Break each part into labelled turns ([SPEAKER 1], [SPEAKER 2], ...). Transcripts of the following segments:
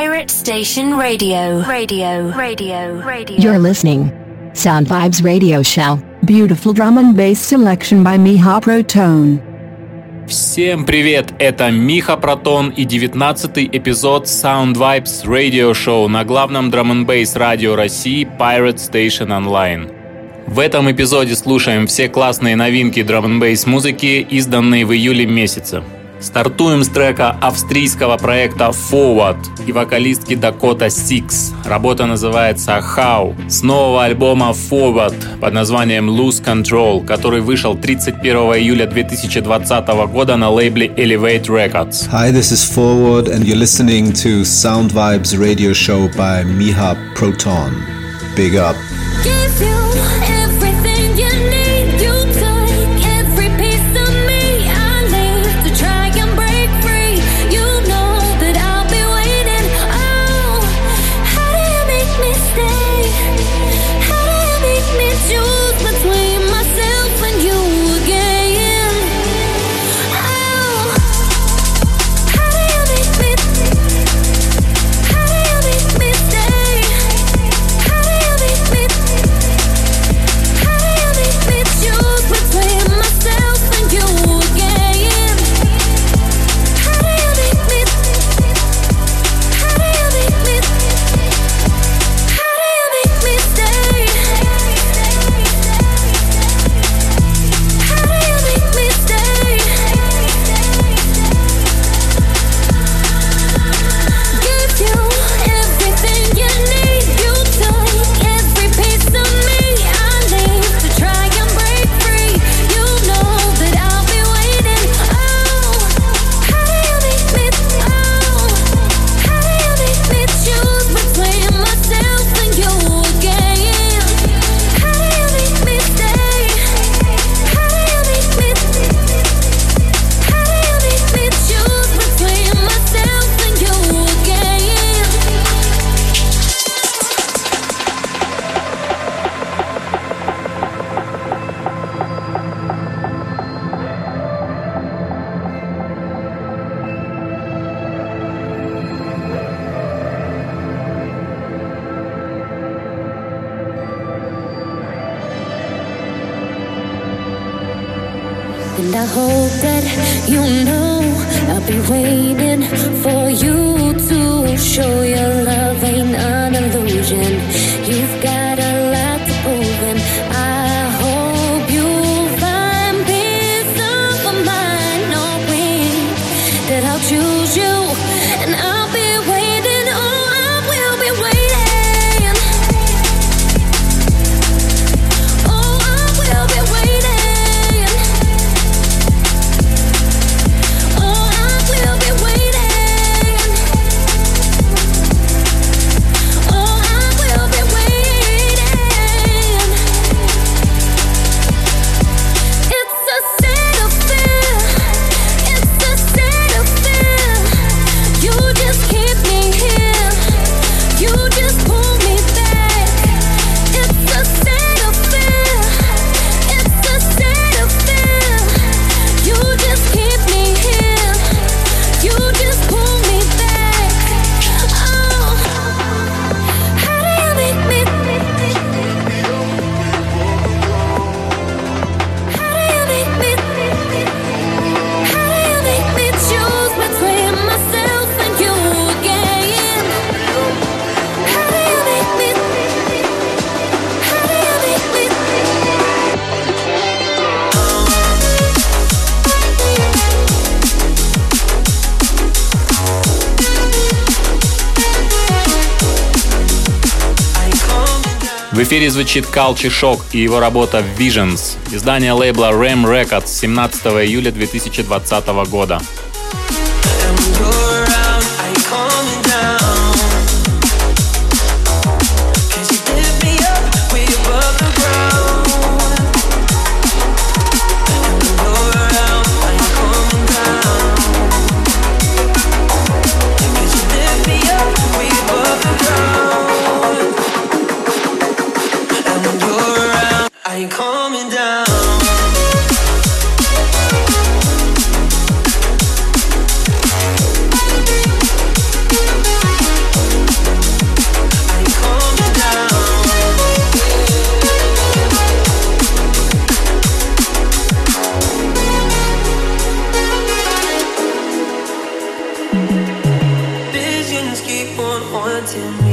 [SPEAKER 1] Pirate Station Radio. Radio. Radio. Radio.
[SPEAKER 2] You're listening. Sound Vibes Radio Show. Beautiful drum and bass selection by Miha Protone.
[SPEAKER 3] Всем привет! Это Миха Протон и 19 эпизод Sound Vibes Radio Show на главном драм н бейс радио России Pirate Station Online. В этом эпизоде слушаем все классные новинки драм н бейс музыки, изданные в июле месяце. Стартуем с трека австрийского проекта Forward и вокалистки Dakota Six. Работа называется How с нового альбома Forward под названием Lose Control, который вышел 31 июля 2020 года на лейбле Elevate Records.
[SPEAKER 4] Hi, this is Forward and you're listening to Sound Vibes radio show by Miha Proton. Big up.
[SPEAKER 3] В эфире звучит Culture Shock и его работа Visions, издание лейбла Ram Records 17 июля 2020 года.
[SPEAKER 5] to me.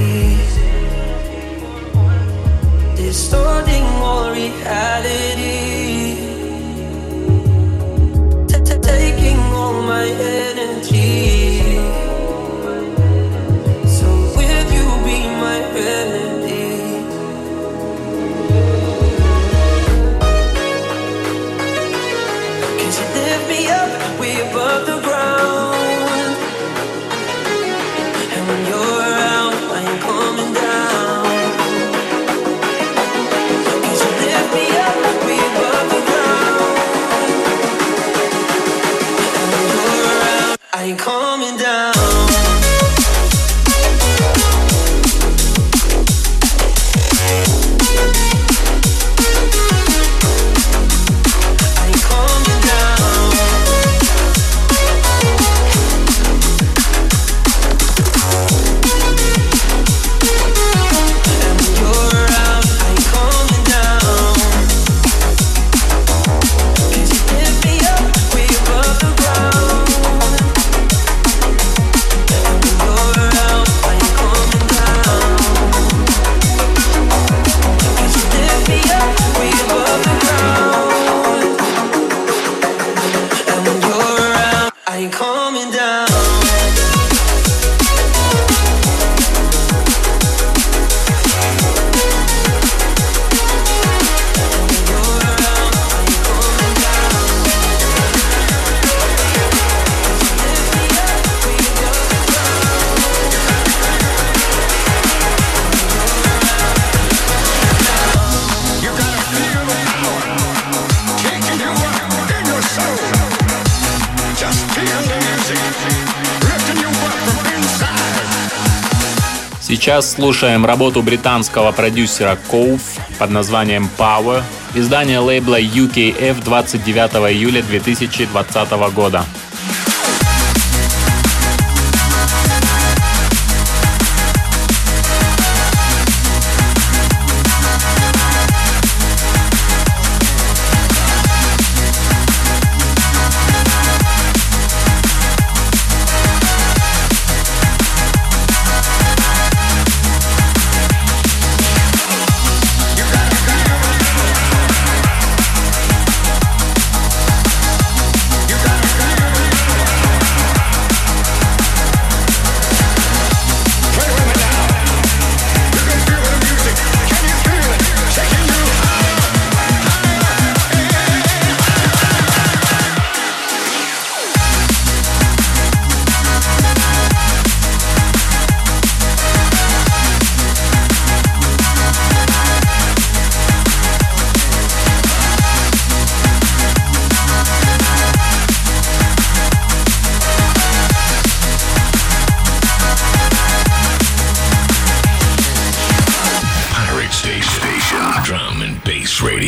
[SPEAKER 3] сейчас слушаем работу британского продюсера Cove под названием Power, издание лейбла UKF 29 июля 2020 года.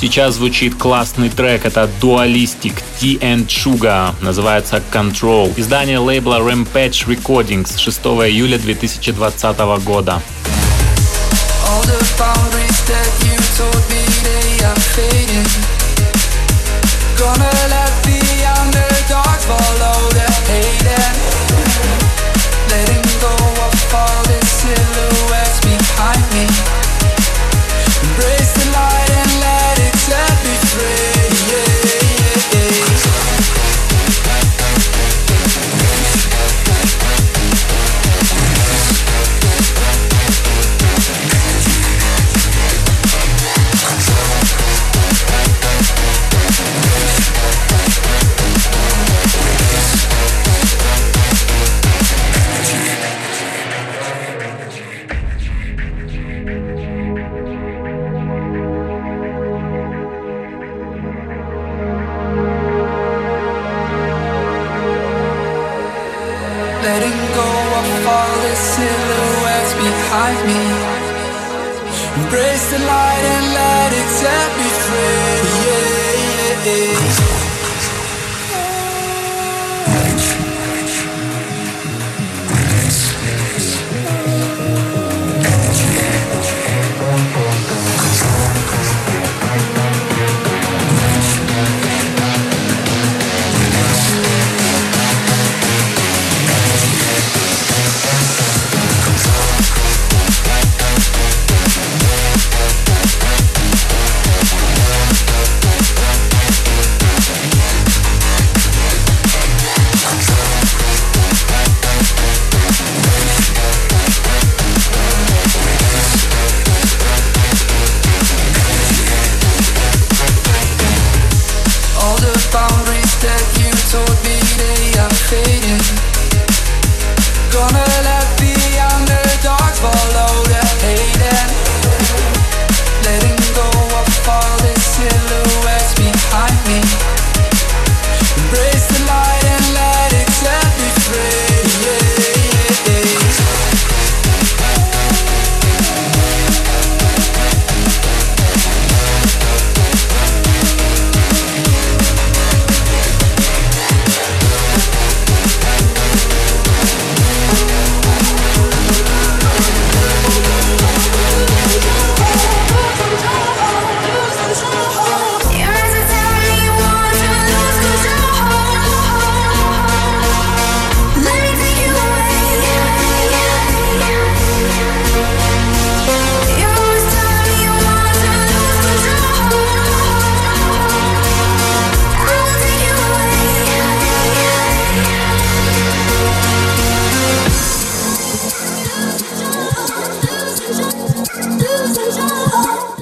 [SPEAKER 3] Сейчас звучит классный трек, это Dualistic T and Sugar, называется Control. Издание лейбла Rampage Recordings 6 июля 2020 года.
[SPEAKER 6] All the boundaries that you told me they are fading Gonna let the underdogs follow the hating Letting go of all the silhouettes behind me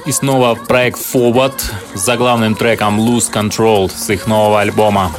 [SPEAKER 3] И снова проект Forward за главным треком Lose Control с их нового альбома.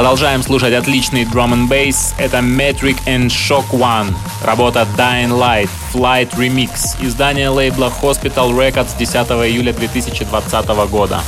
[SPEAKER 3] Продолжаем слушать отличный drum and bass. Это Metric and Shock One. Работа Dying Light Flight Remix. Издание лейбла Hospital Records 10 июля 2020 года.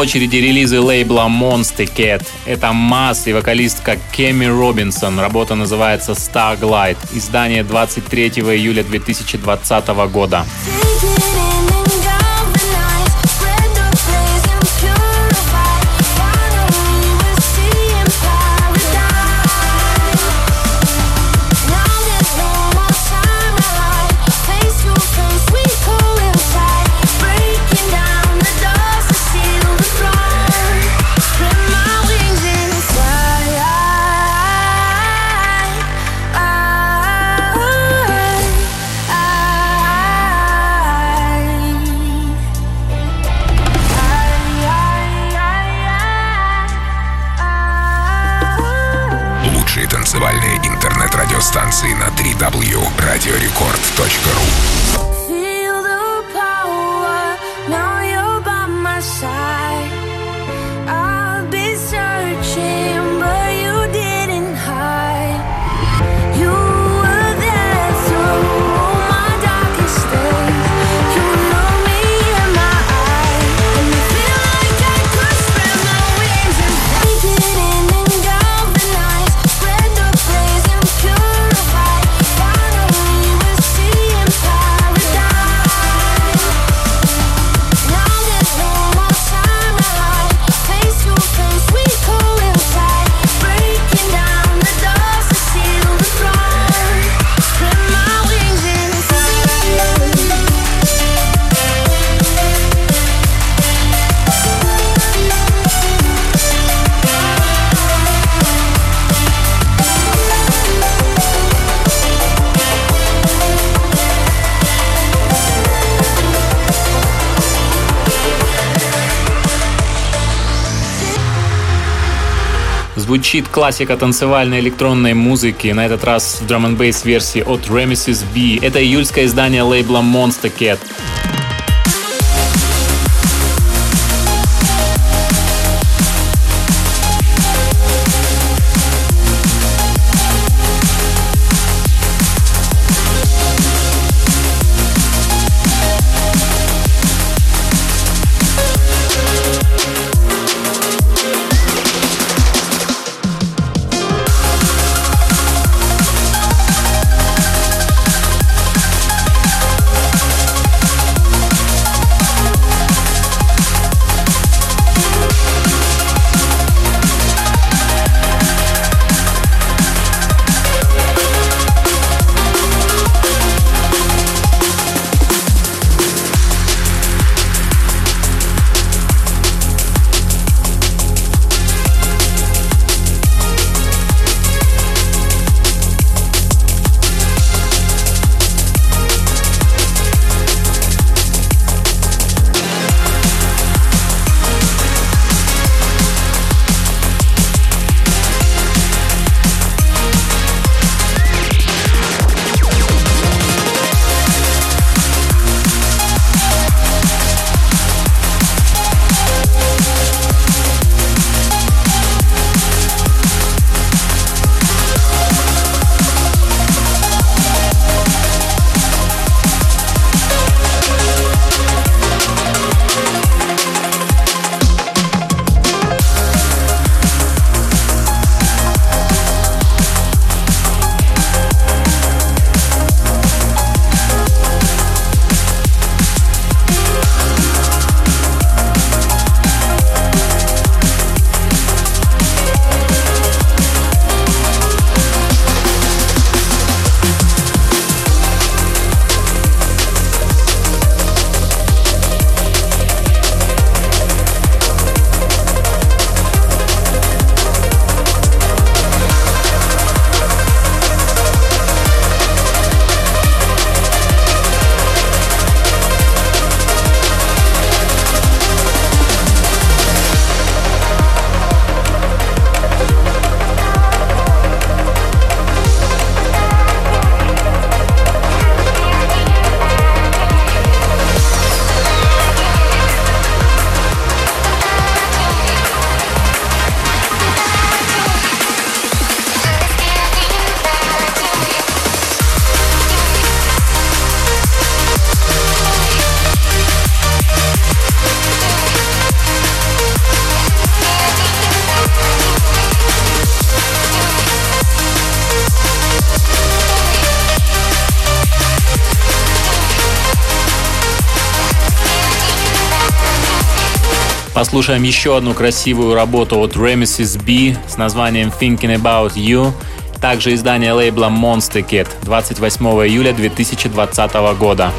[SPEAKER 3] очереди релизы лейбла Monster Cat. Это Масс и вокалистка Кеми Робинсон. Работа называется Starglight. Издание 23 июля 2020 года.
[SPEAKER 7] Звучит классика танцевальной электронной музыки, на этот раз в драм н версии от Remesis B. Это июльское издание лейбла Monster Cat. Послушаем еще одну красивую работу от Remesis B с названием Thinking About You. Также издание лейбла Monster Kid 28 июля 2020 года.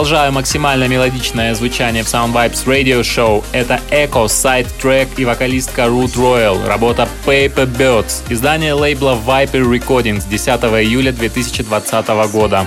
[SPEAKER 3] Продолжаю максимально мелодичное звучание в Sound Vibes Radio Show. Это Echo, Track и вокалистка Root Royal, работа Paper Birds, издание лейбла Viper Recordings 10 июля 2020 года.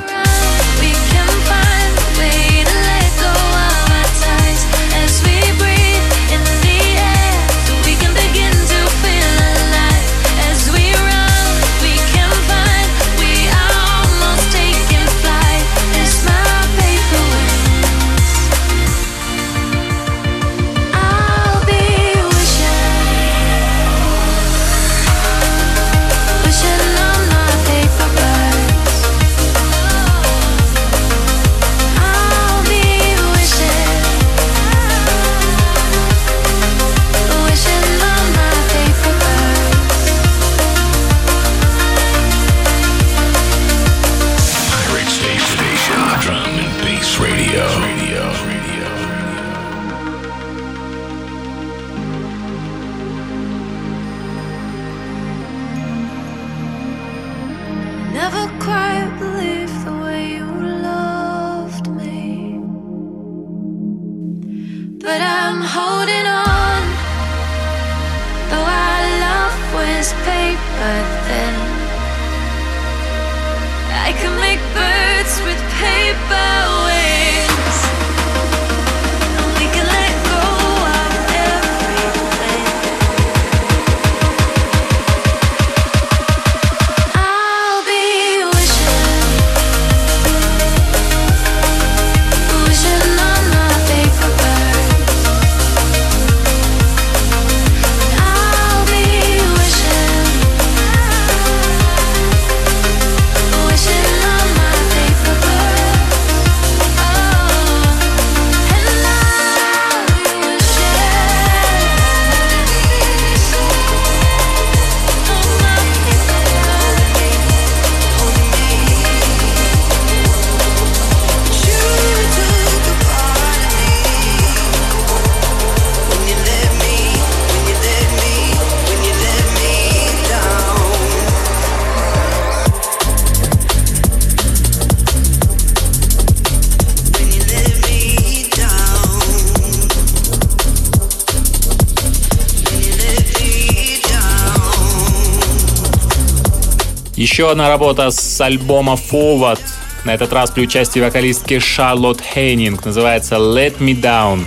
[SPEAKER 3] Еще одна работа с альбома Forward. На этот раз при участии вокалистки Шарлотт Хейнинг. Называется Let Me Down.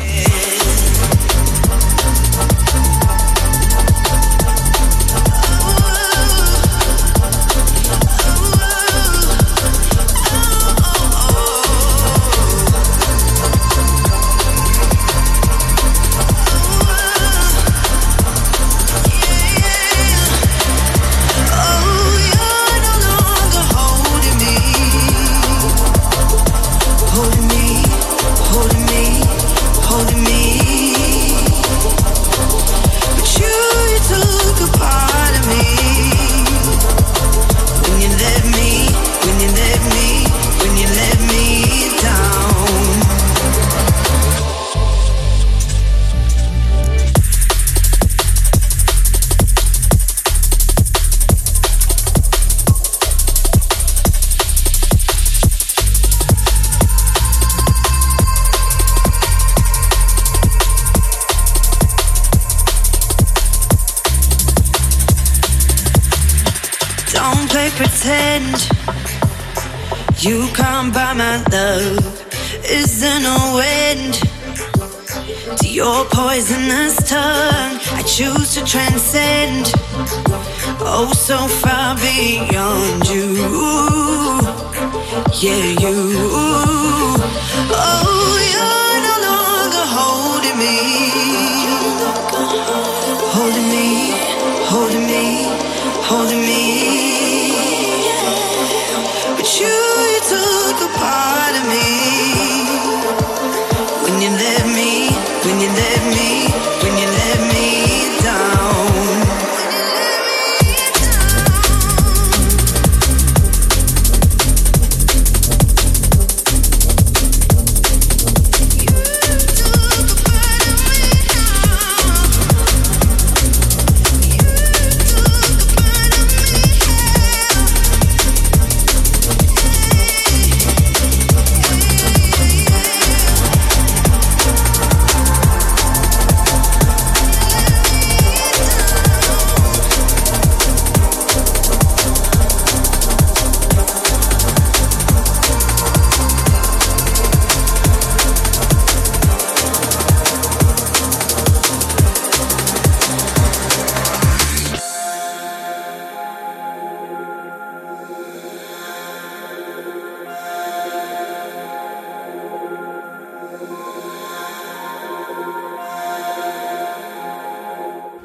[SPEAKER 3] trends.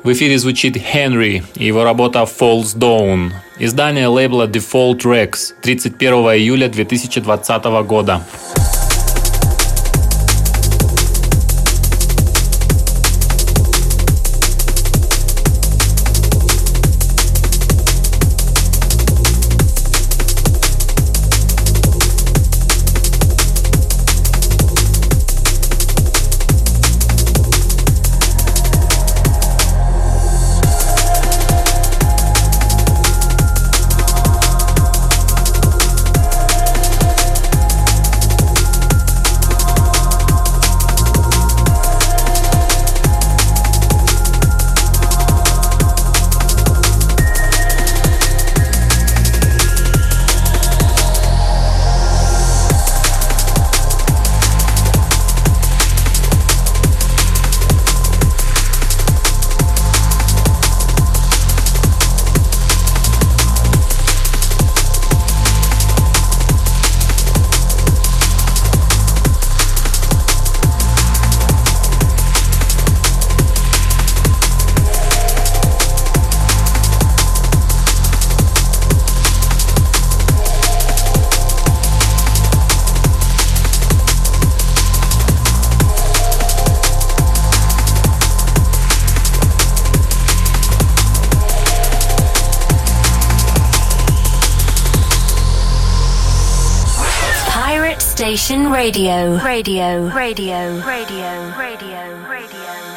[SPEAKER 7] В эфире звучит Henry и его работа Falls Down. Издание лейбла Default Rex 31 июля 2020 года.
[SPEAKER 1] Station Radio. Radio. Radio. Radio. Radio. Radio.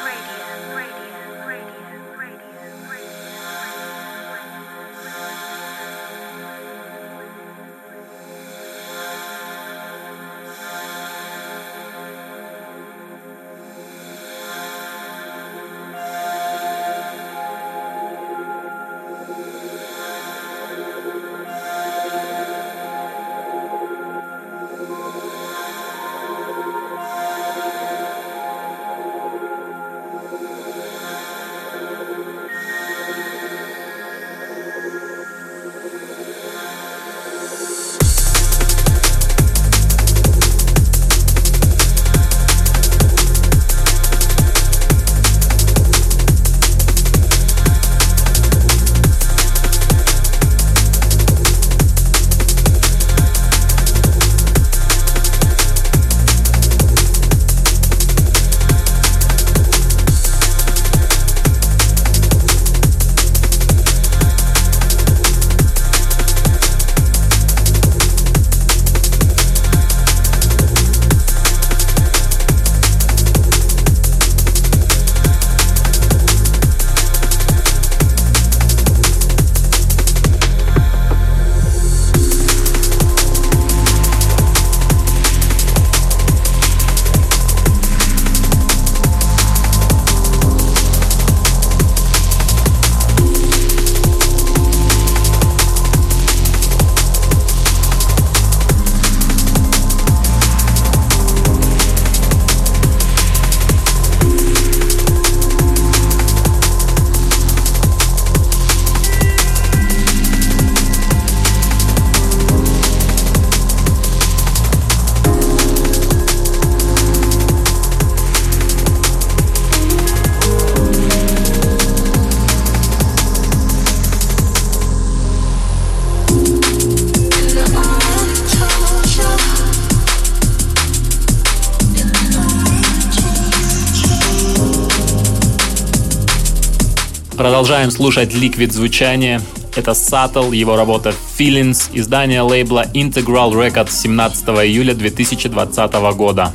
[SPEAKER 7] Продолжаем слушать ликвид звучание. Это Subtle, его работа Feelings, издание лейбла Integral Records 17 июля 2020 года.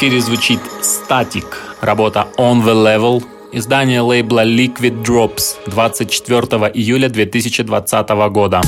[SPEAKER 7] Эфире звучит Static, работа On The Level, издание лейбла Liquid Drops 24 июля 2020 года.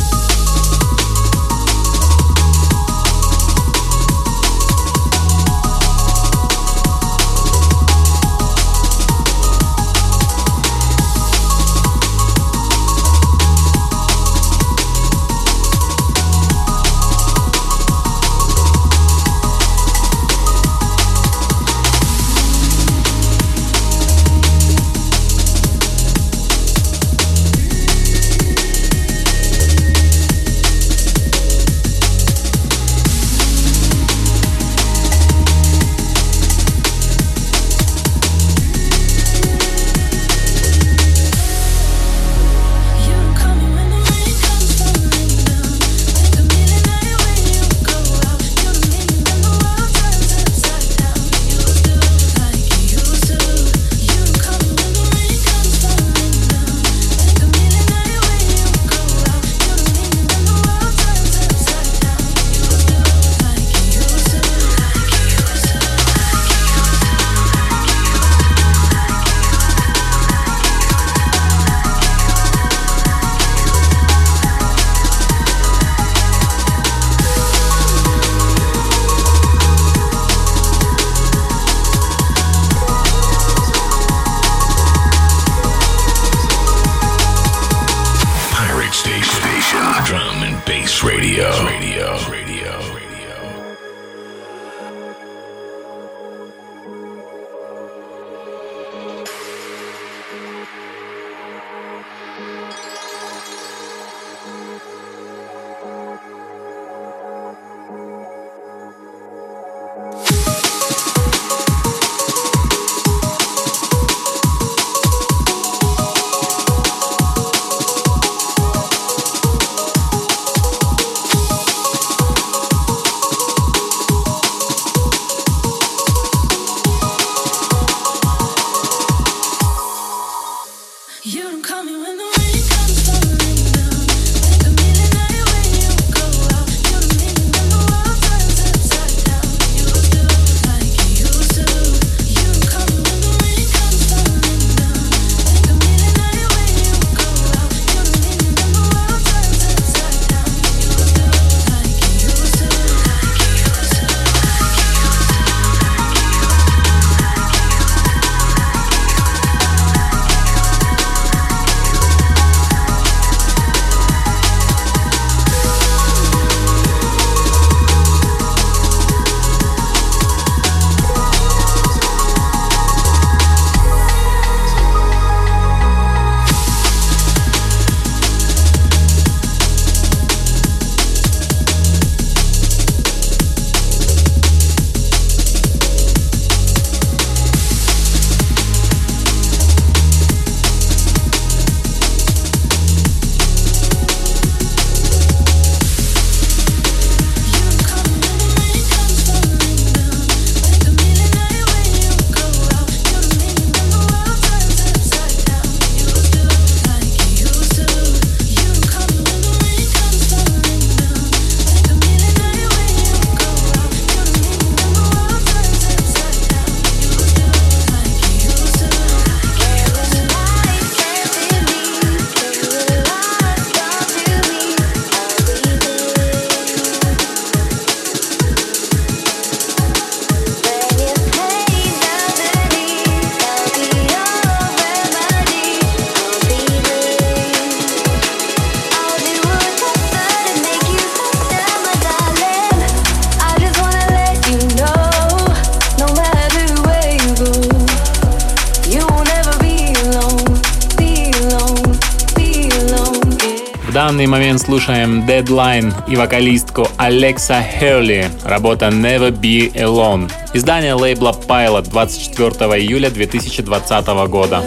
[SPEAKER 3] В данный момент слушаем Deadline и вокалистку Алекса Херли. Работа Never Be Alone. Издание лейбла Pilot 24 июля 2020 года.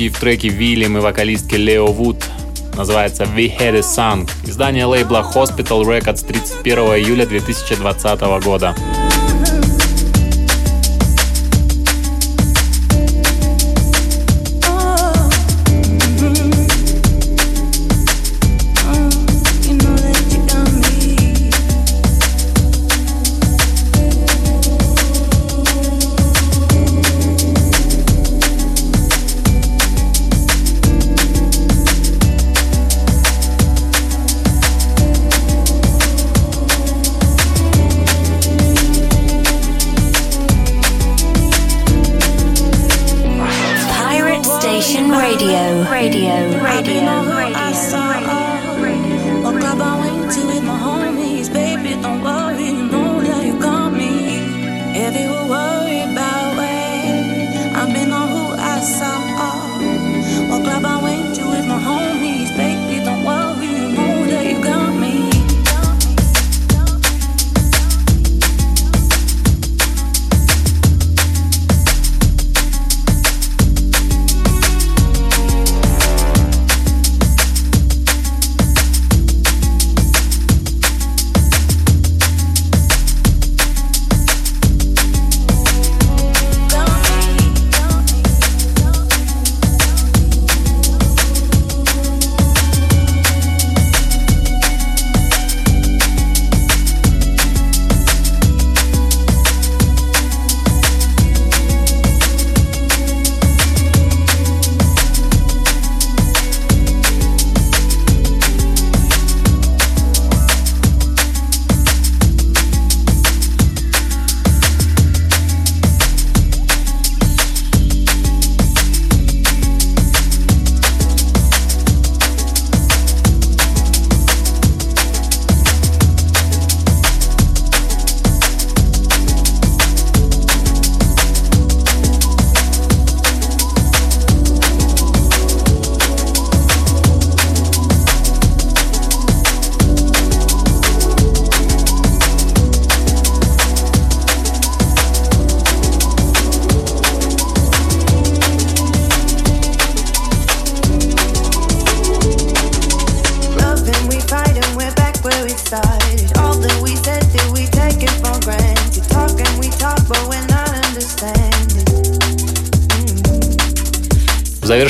[SPEAKER 3] другие в треке Вильям и вокалистки Лео Вуд. Называется We Had a Sun. Издание лейбла Hospital Records 31 июля 2020 года.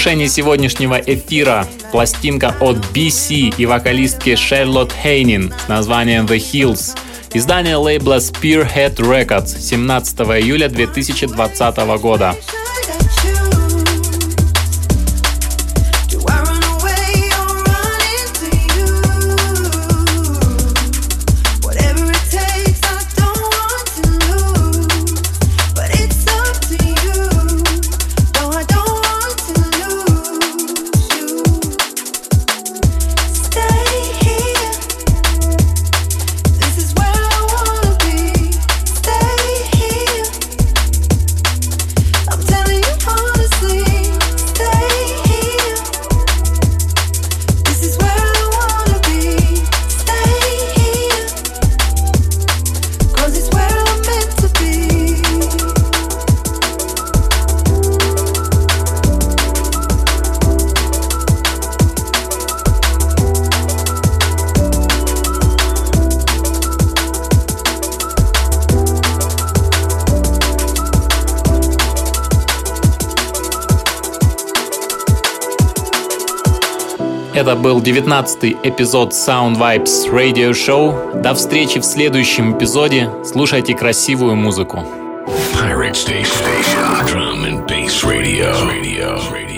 [SPEAKER 8] Завершении сегодняшнего эфира пластинка от BC и вокалистки Шарлотт Хейнин с названием The Hills. Издание лейбла Spearhead Records 17 июля 2020 года. Это был 19 эпизод Sound Vibes Radio Show. До встречи в следующем эпизоде. Слушайте красивую музыку.
[SPEAKER 9] Pirate Station. Drum and Bass Radio. Radio.